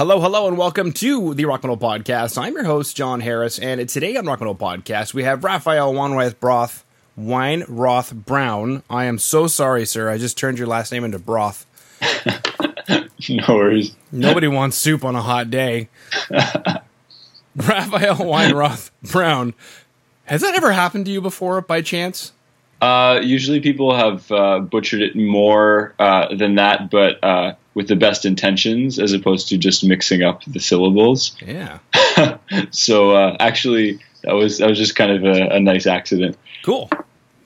Hello, hello, and welcome to the Rock Metal Podcast. I'm your host, Jon Harris, and today on Rock Metal Podcast, we have Raphael Weinroth Broth, Weinroth Browne. I am so sorry, sir. I just turned your last name into broth. no worries. Nobody wants soup on a hot day. Raphael Weinroth Browne. Has that ever happened to you before by chance? Uh, usually people have uh, butchered it more uh, than that, but uh, with the best intentions as opposed to just mixing up the syllables. Yeah. so uh, actually, that was that was just kind of a, a nice accident. Cool.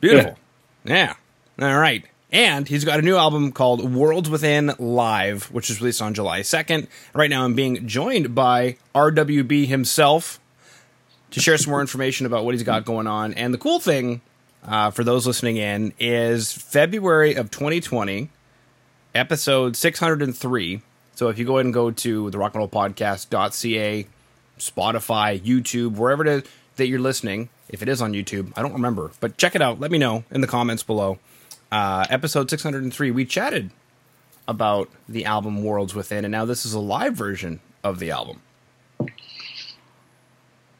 Beautiful. Yeah. yeah. All right. And he's got a new album called Worlds Within Live, which is released on July 2nd. Right now, I'm being joined by RWB himself to share some more information about what he's got going on. And the cool thing uh, for those listening in is February of 2020, episode 603. So if you go ahead and go to the rockandrollpodcast.ca, Spotify, YouTube, wherever it is that you're listening, if it is on YouTube, I don't remember, but check it out. Let me know in the comments below. Uh, episode 603, we chatted about the album Worlds Within, and now this is a live version of the album.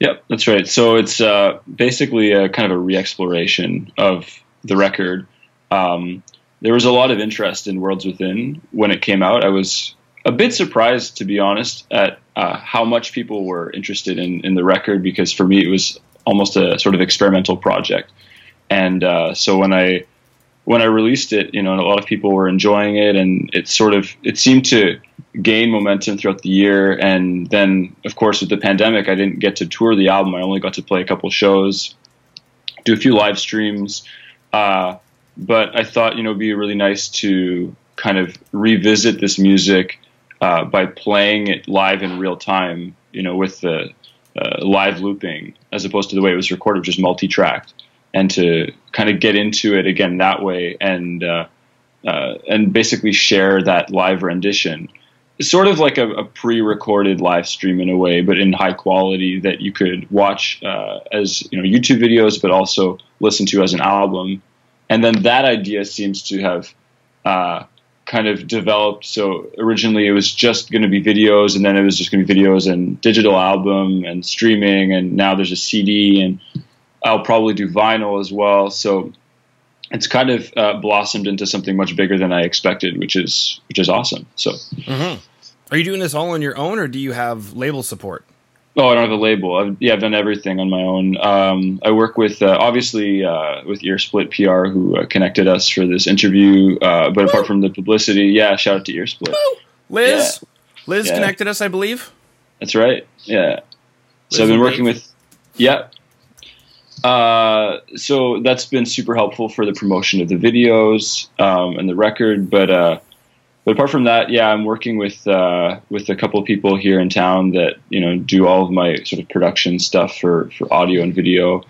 Yep, that's right. So it's uh, basically a kind of a re-exploration of the record. Um, there was a lot of interest in Worlds Within when it came out. I was a bit surprised, to be honest, at uh, how much people were interested in, in the record because for me it was almost a sort of experimental project. And uh, so when I when I released it, you know, a lot of people were enjoying it, and it sort of it seemed to gain momentum throughout the year. And then, of course, with the pandemic, I didn't get to tour the album. I only got to play a couple shows, do a few live streams. Uh, but I thought, you know, it'd be really nice to kind of revisit this music uh, by playing it live in real time, you know, with the uh, live looping as opposed to the way it was recorded, is multi-tracked, and to kind of get into it again that way and uh, uh and basically share that live rendition. It's sort of like a, a, pre-recorded live stream in a way, but in high quality that you could watch uh, as you know YouTube videos, but also listen to as an album and then that idea seems to have uh, kind of developed. So originally it was just going to be videos, and then it was just going to be videos and digital album and streaming, and now there's a CD, and I'll probably do vinyl as well. So it's kind of uh, blossomed into something much bigger than I expected, which is which is awesome. So, mm-hmm. are you doing this all on your own, or do you have label support? Oh, I don't have a label. I've, yeah, I've done everything on my own. Um, I work with uh, obviously uh, with Earsplit PR, who uh, connected us for this interview. Uh, but apart from the publicity, yeah, shout out to Earsplit. Liz, yeah. Liz yeah. connected us, I believe. That's right. Yeah. Liz so I've been working with. Yeah. Uh, so that's been super helpful for the promotion of the videos um, and the record, but uh, but apart from that, yeah, I'm working with uh, with a couple of people here in town that you know do all of my sort of production stuff for for audio and video,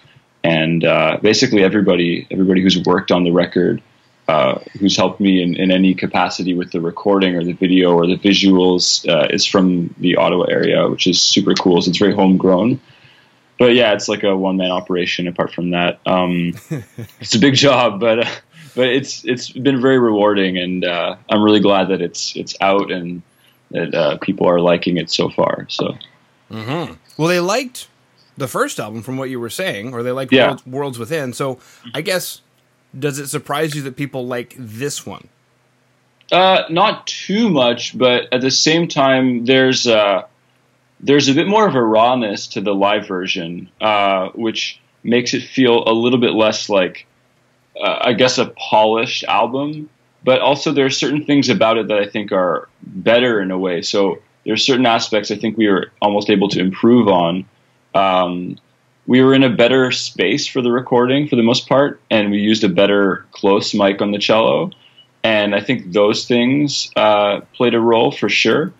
and uh, basically everybody everybody who's worked on the record, uh, who's helped me in, in any capacity with the recording or the video or the visuals uh, is from the Ottawa area, which is super cool. So it's very homegrown. But yeah, it's like a one man operation. Apart from that, um, it's a big job, but uh, but it's it's been very rewarding, and uh, I'm really glad that it's it's out and that uh, people are liking it so far. So, mm-hmm. well, they liked the first album from what you were saying, or they liked yeah. Worlds, Worlds Within. So, I guess does it surprise you that people like this one? Uh, not too much, but at the same time, there's uh, there's a bit more of a rawness to the live version, uh, which makes it feel a little bit less like uh, I guess, a polished album, but also there are certain things about it that I think are better in a way. So there are certain aspects I think we were almost able to improve on. Um, we were in a better space for the recording for the most part, and we used a better close mic on the cello. And I think those things uh, played a role for sure.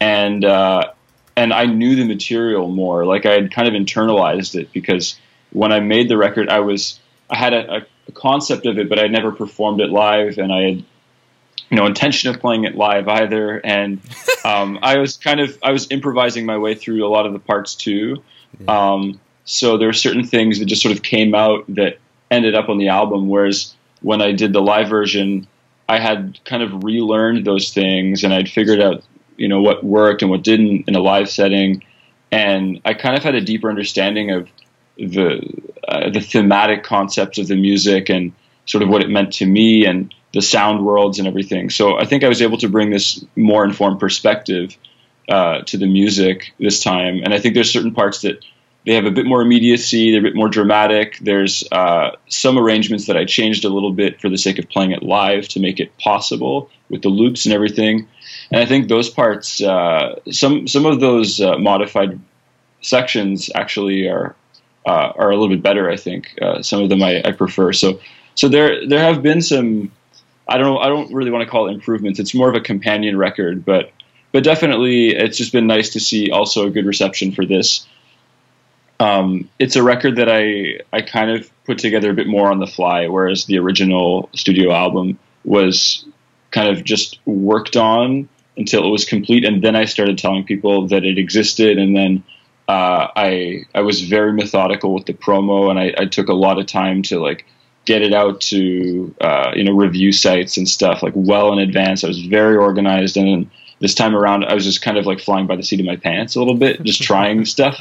And uh, and I knew the material more. Like I had kind of internalized it because when I made the record, I was I had a, a the concept of it, but I never performed it live, and I had no intention of playing it live either. And um, I was kind of I was improvising my way through a lot of the parts too. Um, so there are certain things that just sort of came out that ended up on the album. Whereas when I did the live version, I had kind of relearned those things, and I'd figured out you know what worked and what didn't in a live setting, and I kind of had a deeper understanding of the uh, the thematic concepts of the music and sort of what it meant to me and the sound worlds and everything. So I think I was able to bring this more informed perspective uh, to the music this time, and I think there's certain parts that they have a bit more immediacy, they're a bit more dramatic. There's uh, some arrangements that I changed a little bit for the sake of playing it live to make it possible with the loops and everything. And I think those parts, uh, some some of those uh, modified sections actually are uh, are a little bit better. I think uh, some of them I, I prefer. So so there there have been some. I don't know, I don't really want to call it improvements. It's more of a companion record, but but definitely it's just been nice to see also a good reception for this. Um, it's a record that I I kind of put together a bit more on the fly, whereas the original studio album was kind of just worked on until it was complete, and then I started telling people that it existed, and then uh, I I was very methodical with the promo, and I, I, took a lot of time to like get it out to uh, you know review sites and stuff like well in advance. I was very organized, and this time around, I was just kind of like flying by the seat of my pants a little bit, just trying stuff.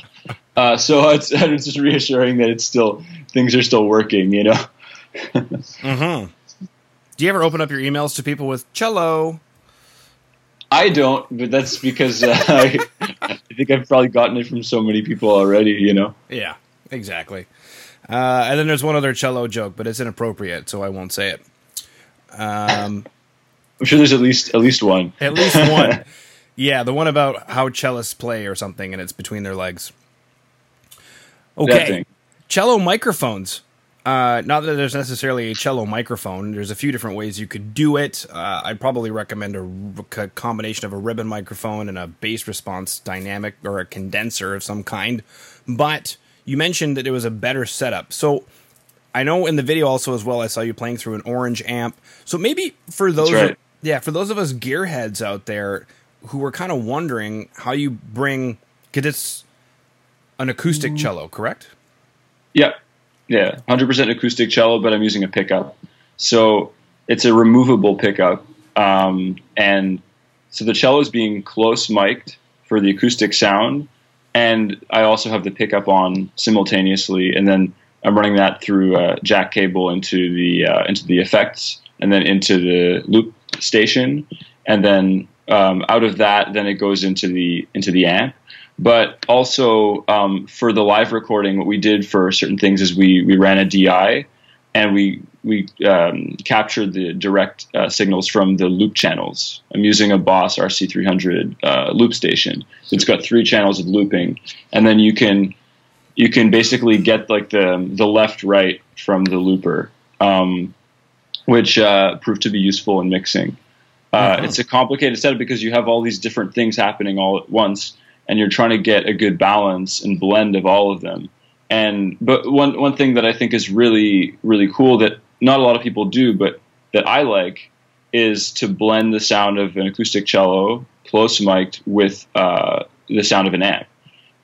Uh, so it's, it's just reassuring that it's still things are still working, you know. mm-hmm. Do you ever open up your emails to people with cello? I don't, but that's because uh, I, I, think I've probably gotten it from so many people already, you know. Yeah, exactly. Uh, and then there's one other cello joke, but it's inappropriate, so I won't say it. Um, I'm sure there's at least at least one. At least one. yeah, the one about how cellists play or something, and it's between their legs. Okay, cello microphones. Uh, not that there's necessarily a cello microphone. There's a few different ways you could do it. Uh, I'd probably recommend a, a combination of a ribbon microphone and a bass response dynamic or a condenser of some kind. But you mentioned that it was a better setup. So I know in the video also as well, I saw you playing through an orange amp. So maybe for those, right. yeah, for those of us gearheads out there who were kind of wondering how you bring, because it's an acoustic cello, correct? Yep. Yeah, 100% acoustic cello, but I'm using a pickup. So it's a removable pickup. Um, and so the cello is being close mic'd for the acoustic sound. And I also have the pickup on simultaneously. And then I'm running that through a jack cable into the, uh, into the effects and then into the loop station. And then um, out of that, then it goes into the, into the amp. But also um, for the live recording, what we did for certain things is we we ran a DI and we we um, captured the direct uh, signals from the loop channels. I'm using a Boss RC300 uh, loop station. So it's got three channels of looping, and then you can you can basically get like the the left right from the looper, um, which uh, proved to be useful in mixing. Uh, uh-huh. It's a complicated setup because you have all these different things happening all at once and you're trying to get a good balance and blend of all of them. And but one one thing that I think is really really cool that not a lot of people do, but that I like is to blend the sound of an acoustic cello close mic'd with uh, the sound of an amp.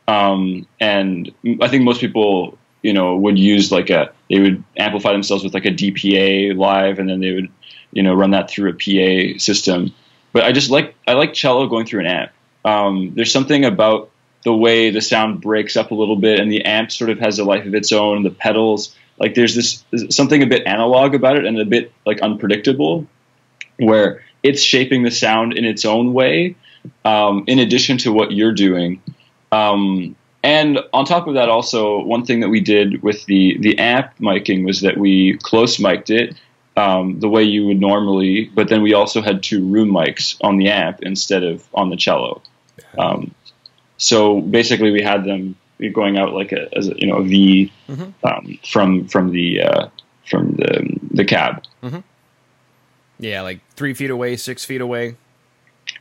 Um, and I think most people, you know, would use like a they would amplify themselves with like a DPA live, and then they would, you know, run that through a PA system. But I just like I like cello going through an amp. Um, there's something about the way the sound breaks up a little bit, and the amp sort of has a life of its own. The pedals, like there's this something a bit analog about it, and a bit like unpredictable, where it's shaping the sound in its own way, um, in addition to what you're doing. Um, and on top of that, also one thing that we did with the the amp miking was that we close mic'd it um, the way you would normally, but then we also had two room mics on the amp instead of on the cello. Um, so basically, we had them going out like a, as a you know a v, mm-hmm. um, from from the uh, from the the cab. Mm-hmm. Yeah, like three feet away, six feet away.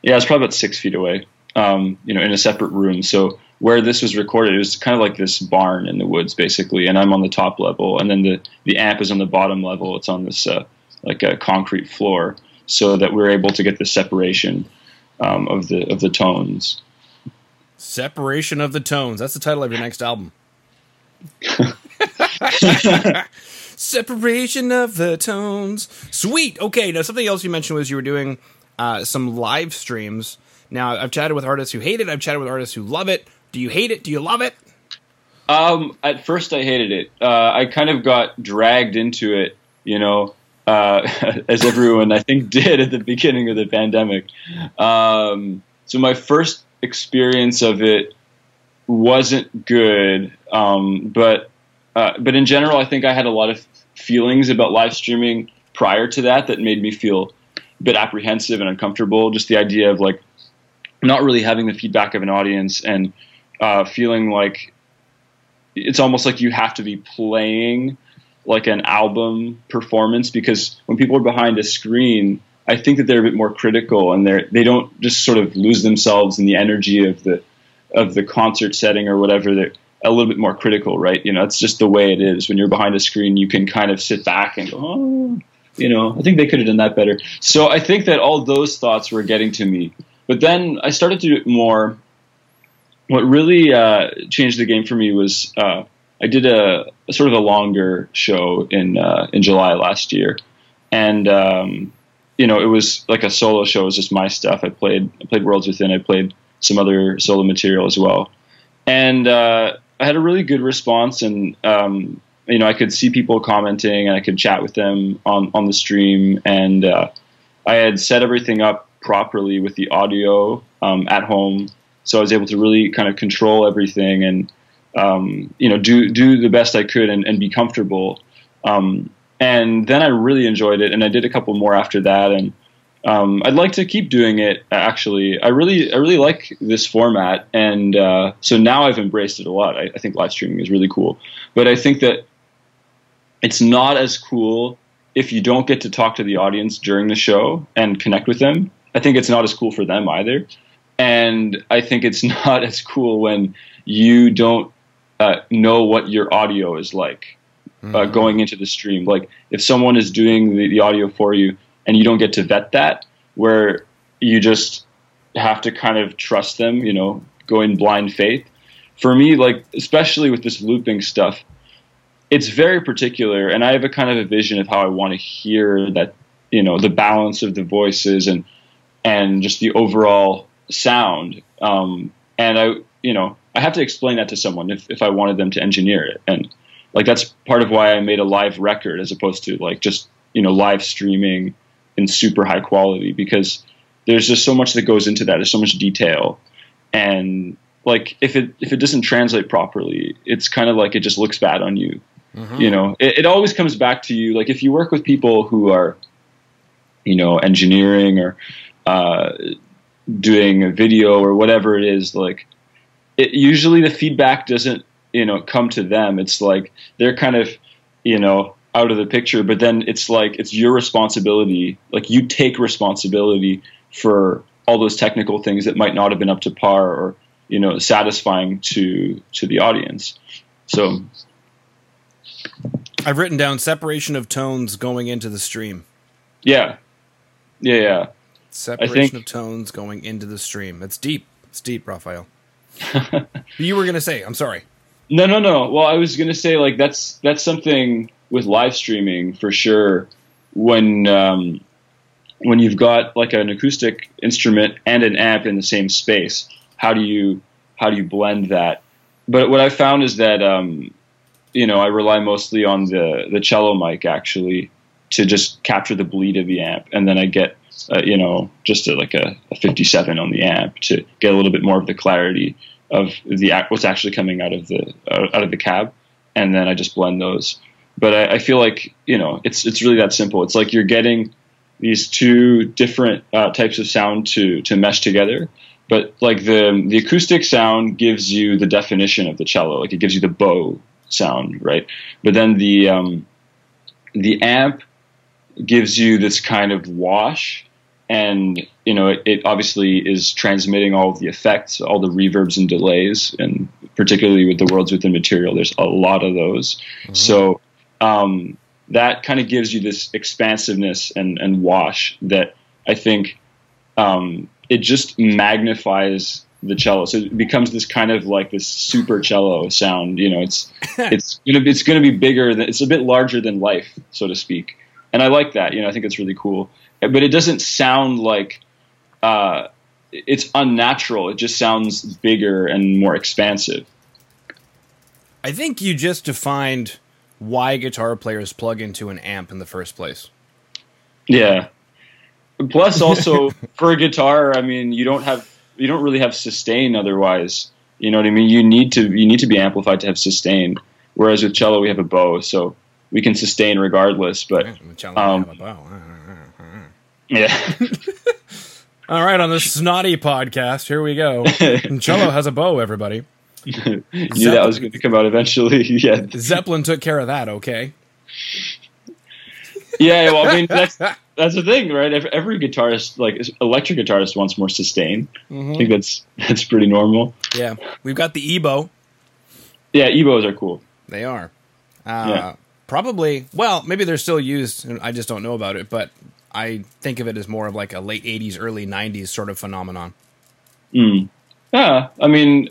Yeah, it's probably about six feet away. Um, you know, in a separate room. So where this was recorded, it was kind of like this barn in the woods, basically. And I'm on the top level, and then the the amp is on the bottom level. It's on this uh, like a concrete floor, so that we're able to get the separation um, of the of the tones. Separation of the tones. That's the title of your next album. Separation of the tones. Sweet. Okay. Now something else you mentioned was you were doing uh, some live streams. Now, I've chatted with artists who hate it. I've chatted with artists who love it. Do you hate it? Do you love it? Um, at first, I hated it. Uh, I kind of got dragged into it, you know, uh, as everyone I think did at the beginning of the pandemic. Um, so my first experience of it wasn't good, um, but uh, but in general, I think I had a lot of feelings about live streaming prior to that that made me feel a bit apprehensive and uncomfortable. Just the idea of like not really having the feedback of an audience and uh, feeling like it's almost like you have to be playing like an album performance because when people are behind a screen, I think that they're a bit more critical and they they don't just sort of lose themselves in the energy of the of the concert setting or whatever. They're a little bit more critical, right? You know, it's just the way it is. When you're behind a screen, you can kind of sit back and go, oh, you know, I think they could have done that better. So I think that all those thoughts were getting to me. But then I started to do it more. What really uh, changed the game for me was uh, I did a, a, sort of a longer show in uh, in July last year, and um, you know it was like a solo show. It was just my stuff. I played I played Worlds Within. I played some other solo material as well, and uh, I had a really good response. And um, you know I could see people commenting, and I could chat with them on on the stream. And uh, I had set everything up properly with the audio um, at home, so I was able to really kind of control everything and um, you know, do do the best I could and, and be comfortable. Um, and then I really enjoyed it, and I did a couple more after that, and um, I'd like to keep doing it. Actually, I really I really like this format, and uh, so now I've embraced it a lot. I, I think live streaming is really cool, but I think that it's not as cool if you don't get to talk to the audience during the show and connect with them. I think it's not as cool for them either. And I think it's not as cool when you don't uh, know what your audio is like uh, mm-hmm. going into the stream. Like if someone is doing the, the audio for you and you don't get to vet that, where you just have to kind of trust them, you know, go in blind faith. For me, like especially with this looping stuff, it's very particular, and I have a kind of a vision of how I want to hear that, you know, the balance of the voices and and just the overall sound. Um, and I, you know, I have to explain that to someone if, if I wanted them to engineer it. And like that's part of why I made a live record as opposed to like just, you know, live streaming in super high quality because there's just so much that goes into that. There's so much detail. And like if it if it doesn't translate properly, it's kind of like it just looks bad on you. Mm-hmm. You know, it, it always comes back to you. Like if you work with people who are, you know, engineering or uh, doing a video or whatever it is, like it, usually the feedback doesn't you know come to them. It's like they're kind of you know out of the picture, but then it's like it's your responsibility. Like you take responsibility for all those technical things that might not have been up to par or you know satisfying to to the audience. So I've written down separation of tones going into the stream. Yeah. Yeah, yeah. Separation think, of tones going into the stream. It's deep. It's deep, Raphael. you were to say, I'm sorry. No, no, no. Well, I was to say like that's that's something with live streaming for sure. When um, when you've got like an acoustic instrument and an amp in the same space, how do you how do you blend that? But what I found is that um, you know I rely mostly on the the cello mic actually to just capture the bleed of the amp, and then I get uh, you know, just a, like a, a, 57 on the amp to get a little bit more of the clarity of the what's actually coming out of the uh, out of the cab, and then I just blend those. But I, I, feel like you know, it's it's really that simple. It's like you're getting these two different uh, types of sound to to mesh together. But like the the acoustic sound gives you the definition of the cello, like it gives you the bow sound, right? But then the um, the amp gives you this kind of wash and you know it, it, obviously is transmitting all of the effects all the reverbs and delays and particularly with the worlds within material there's a lot of those. Mm-hmm. so um, that kind of gives you this expansiveness and, and wash that i think um, it just magnifies the cello. So it becomes this kind of like this super cello sound you know it's it's you know it's going to be bigger than it's a bit larger than life so to speak. And i like that you know i think it's really cool but it doesn't sound like uh, it's unnatural. It just sounds bigger and more expansive. I think you just defined why guitar players plug into an amp in the first place. Yeah. Plus, also for a guitar, I mean, you don't have you don't really have sustain otherwise. You know what I mean? You need to you need to be amplified to have sustain. Whereas with cello, we have a bow, so we can sustain regardless. But um, yeah. All right, on the snotty podcast, here we go. cello has a bow, everybody. Knew that was going to come out eventually. yeah, Zeppelin took care of that. Okay. Yeah, well, I mean that's that's the thing, right? If every guitarist, like electric guitarist, wants more sustain. Mm-hmm. I think that's that's pretty normal. Yeah, we've got the EBow. Yeah, EBows are cool. They are. Uh, yeah. Probably. Well, maybe they're still used. I just don't know about it. But I think of it as more of like a late '80s, early '90s sort of phenomenon. Mm. Yeah, I mean,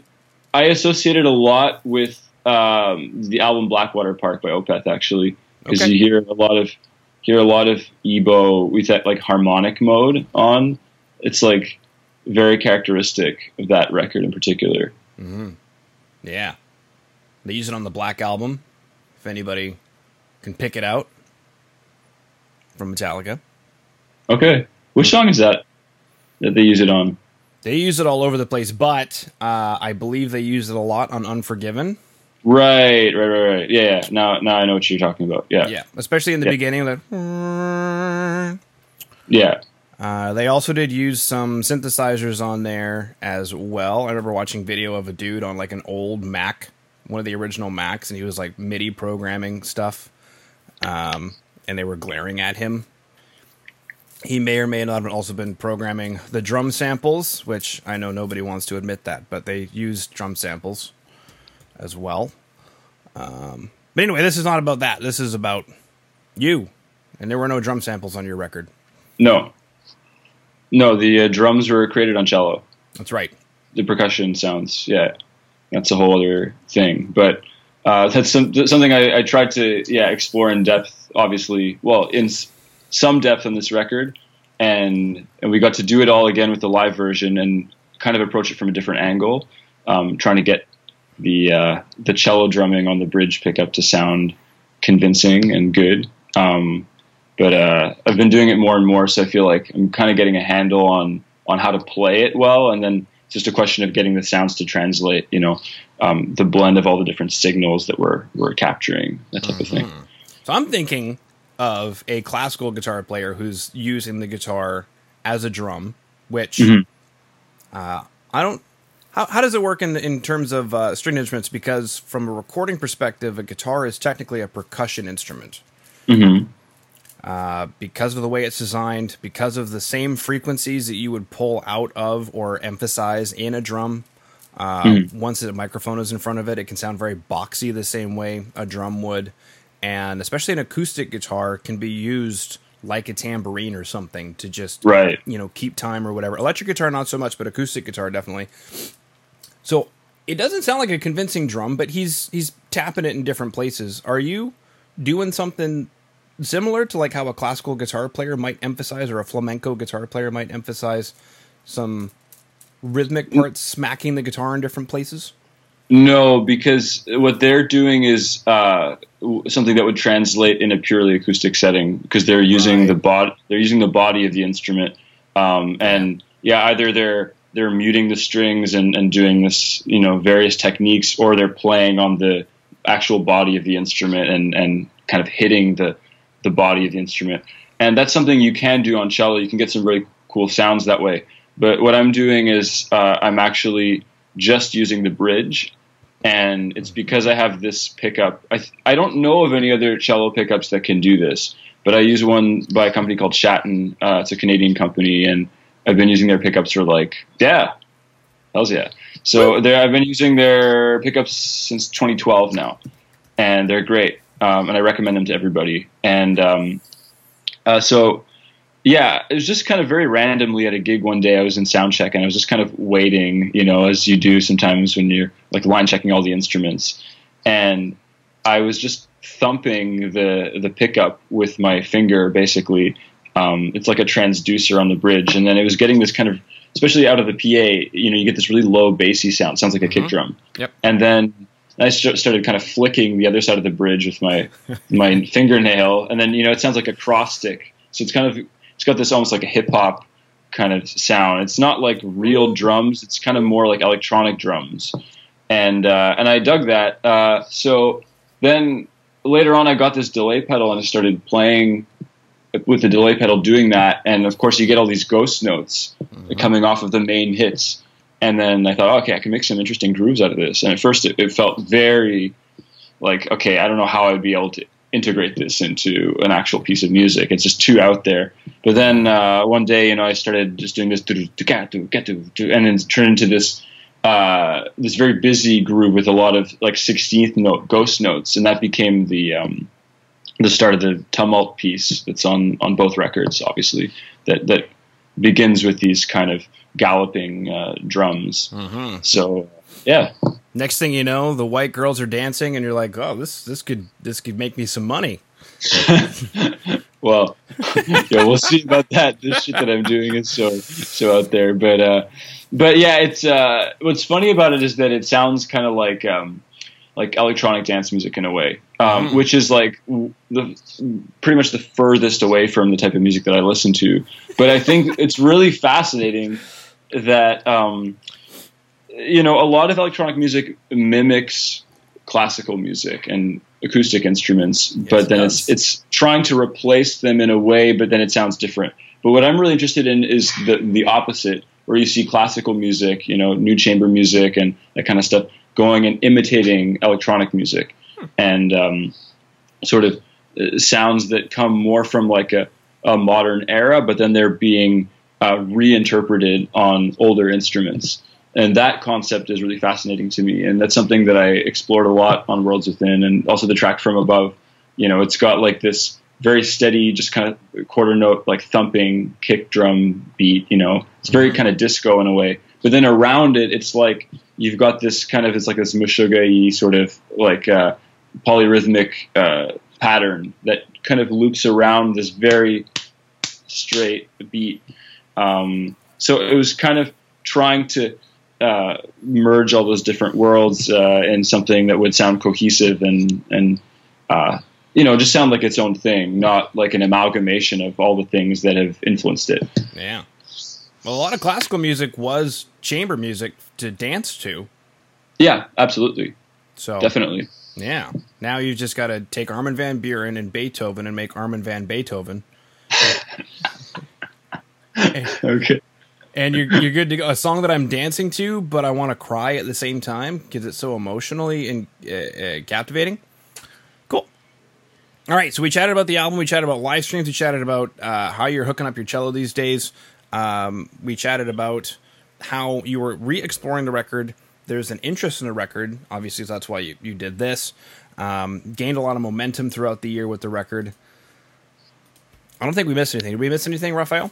I associated a lot with um, the album Blackwater Park by Opeth actually, because okay. you hear a lot of hear a lot of EBow with that like harmonic mode on. It's like very characteristic of that record in particular. Mm-hmm. Yeah, they use it on the Black album. If anybody can pick it out from Metallica. Okay, which song is that that they use it on? They use it all over the place, but uh, I believe they use it a lot on Unforgiven. Right, right, right, right. Yeah, yeah. Now, now I know what you're talking about. Yeah, yeah. Especially in the yeah. beginning, like, yeah. Uh, they also did use some synthesizers on there as well. I remember watching video of a dude on like an old Mac, one of the original Macs, and he was like MIDI programming stuff. Um, and they were glaring at him he may or may not have also been programming the drum samples, which I know nobody wants to admit that, but they used drum samples as well. Um, but anyway, this is not about that. This is about you. And there were no drum samples on your record. No. No, the uh, drums were created on cello. That's right. The percussion sounds, yeah. That's a whole other thing. But uh, that's some, something I, I, tried to, yeah, explore in depth, obviously. Well, in some depth on this record, and and we got to do it all again with the live version and kind of approach it from a different angle, um, trying to get the uh, the cello drumming on the bridge pickup to sound convincing and good. Um, but uh, I've been doing it more and more, so I feel like I'm kind of getting a handle on on how to play it well, and then it's just a question of getting the sounds to translate. You know, um, the blend of all the different signals that we're we're capturing, that type mm-hmm. of thing. So I'm thinking of a classical guitar player who's using the guitar as a drum, which mm-hmm. uh, I don't. How, how does it work in in terms of uh, string instruments? Because from a recording perspective, a guitar is technically a percussion instrument. Mm-hmm. Uh, because of the way it's designed, because of the same frequencies that you would pull out of or emphasize in a drum. Uh, mm-hmm. Once a microphone is in front of it, it can sound very boxy the same way a drum would and especially an acoustic guitar can be used like a tambourine or something to just right. you know keep time or whatever. Electric guitar not so much but acoustic guitar definitely. So it doesn't sound like a convincing drum but he's he's tapping it in different places. Are you doing something similar to like how a classical guitar player might emphasize or a flamenco guitar player might emphasize some rhythmic mm. parts smacking the guitar in different places no, because what they're doing is uh, something that would translate in a purely acoustic setting because they're using right. the body they're using the body of the instrument, um, and yeah, either they're they're muting the strings and, and doing this you know various techniques, or they're playing on the actual body of the instrument and and kind of hitting the the body of the instrument, and that's something you can do on cello. You can get some really cool sounds that way. But what I'm doing is uh, I'm actually just using the bridge. And it's because I have this pickup. I, I don't know of any other cello pickups that can do this, but I use one by a company called Schatten. Uh, it's a Canadian company, and I've been using their pickups for like, yeah, hells yeah. So I've been using their pickups since 2012 now, and they're great. Um, and I recommend them to everybody. And um, uh, so yeah, it was just kind of very randomly at a gig one day. I was in sound check and I was just kind of waiting, you know, as you do sometimes when you're like line checking all the instruments. And I was just thumping the the pickup with my finger basically Um, it's like a transducer on the bridge, and then it was getting this kind of, especially out of the PA, you know, you get this really low bassy sound. sounds like a kick drum. Yep. And then I st- started kind of flicking the other side of the bridge with my my fingernail, and then you know it sounds like a cross stick. So it's kind of it's got this almost like a hip hop kind of sound. It's not like real drums. It's kind of more like electronic drums, and uh, and I dug that. Uh, so then later on, I got this delay pedal and I started playing with the delay pedal doing that. And of course, you get all these ghost notes Mm-hmm. coming off of the main hits. And then I thought, okay, I can make some interesting grooves out of this. And at first, it, it felt very like, okay, I don't know how I'd be able to integrate this into an actual piece of music. It's just too out there. But then uh, one day, you know, I started just doing this, and then turned into this uh, this very busy groove with a lot of like 16th note ghost notes, and that became the um, the start of the tumult piece that's on on both records. Obviously, that that begins with these kind of galloping uh, drums. Mm-hmm. So yeah, Next thing you know, the white girls are dancing, and you're like, "Oh, this this could this could make me some money." well, yeah, we'll see about that. This shit that I'm doing is so so out there, but uh, but yeah, it's uh, what's funny about it is that it sounds kind of like um, like electronic dance music in a way, um, which is like the pretty much the furthest away from the type of music that I listen to. But I think it's really fascinating that um, you know a lot of electronic music mimics classical music and acoustic instruments, but then does. it's it's trying to replace them in a way, but then it sounds different. But what I'm really interested in is the the opposite, where you see classical music, you know, new chamber music and that kind of stuff, going and imitating electronic music, and um, sort of uh, sounds that come more from like a, a modern era, but then they're being uh, reinterpreted on older instruments. And that concept is really fascinating to me, and that's something that I explored a lot on Worlds Within, and also the track from above. You know, it's got like this very steady, just kind of quarter note, like thumping kick drum beat. You know, it's very kind of disco in a way. But then around it, it's like you've got this kind of it's like this Meshuggah sort of like uh, polyrhythmic uh, pattern that kind of loops around this very straight beat. Um, so it was kind of trying to uh, merge all those different worlds uh, in something that would sound cohesive and and uh, you know just sound like its own thing, not like an amalgamation of all the things that have influenced it. Yeah. Well, a lot of classical music was chamber music to dance to. Yeah, absolutely, So definitely. yeah. Now you've just got to take Armin van Buuren and Beethoven and make Armin van Beethoven, Okay. And you're you're good to go. A song that I'm dancing to, but I want to cry at the same time because it's so emotionally and uh, uh, captivating. Cool. All right, so we chatted about the album. We chatted about live streams. We chatted about uh, how you're hooking up your cello these days. Um, we chatted about how you were re-exploring the record. There's an interest in the record, obviously. So that's why you, you did this. Um, gained a lot of momentum throughout the year with the record. I don't think we missed anything. Did we miss anything, Raphael?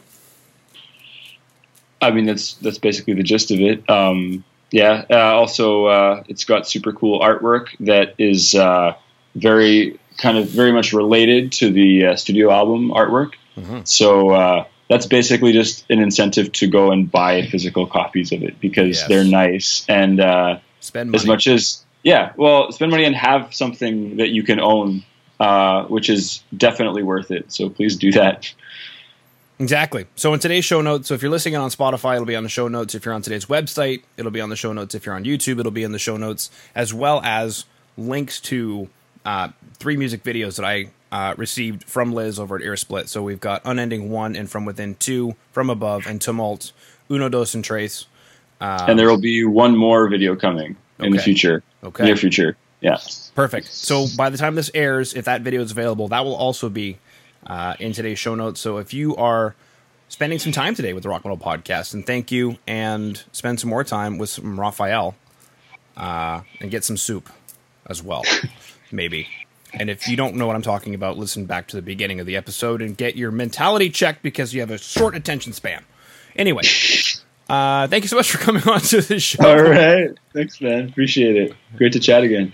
I mean, that's that's basically the gist of it. Um, yeah. Uh, also, uh, it's got super cool artwork that is uh, very kind of very much related to the uh, studio album artwork. So uh, that's basically just an incentive to go and buy physical copies of it because Yes. they're nice and uh, Spend money. as much as yeah, well, spend money and have something that you can own, uh, which is definitely worth it. So please do that. Exactly. So in today's show notes, so if you're listening on Spotify, it'll be on the show notes. If you're on today's website, it'll be on the show notes. If you're on YouTube, it'll be in the show notes, as well as links to uh, three music videos that I uh, received from Liz over at Earsplit. So we've got Unending One and From Within Two, From Above, and Tumult, Uno Dos and Tres. and there will be one more video coming in the future, Okay. near future. Yeah. Perfect. So by the time this airs, if that video is available, that will also be uh, in today's show notes. So if you are spending some time today with the Rock Metal Podcast, and thank you, and spend some more time with some Raphael, uh, and get some soup as well, maybe. And if you don't know what I'm talking about, listen back to the beginning of the episode and get your mentality checked because you have a short attention span. Anyway, uh, thank you so much for coming on to this show. All right. Thanks, man. Appreciate it. Great to chat again.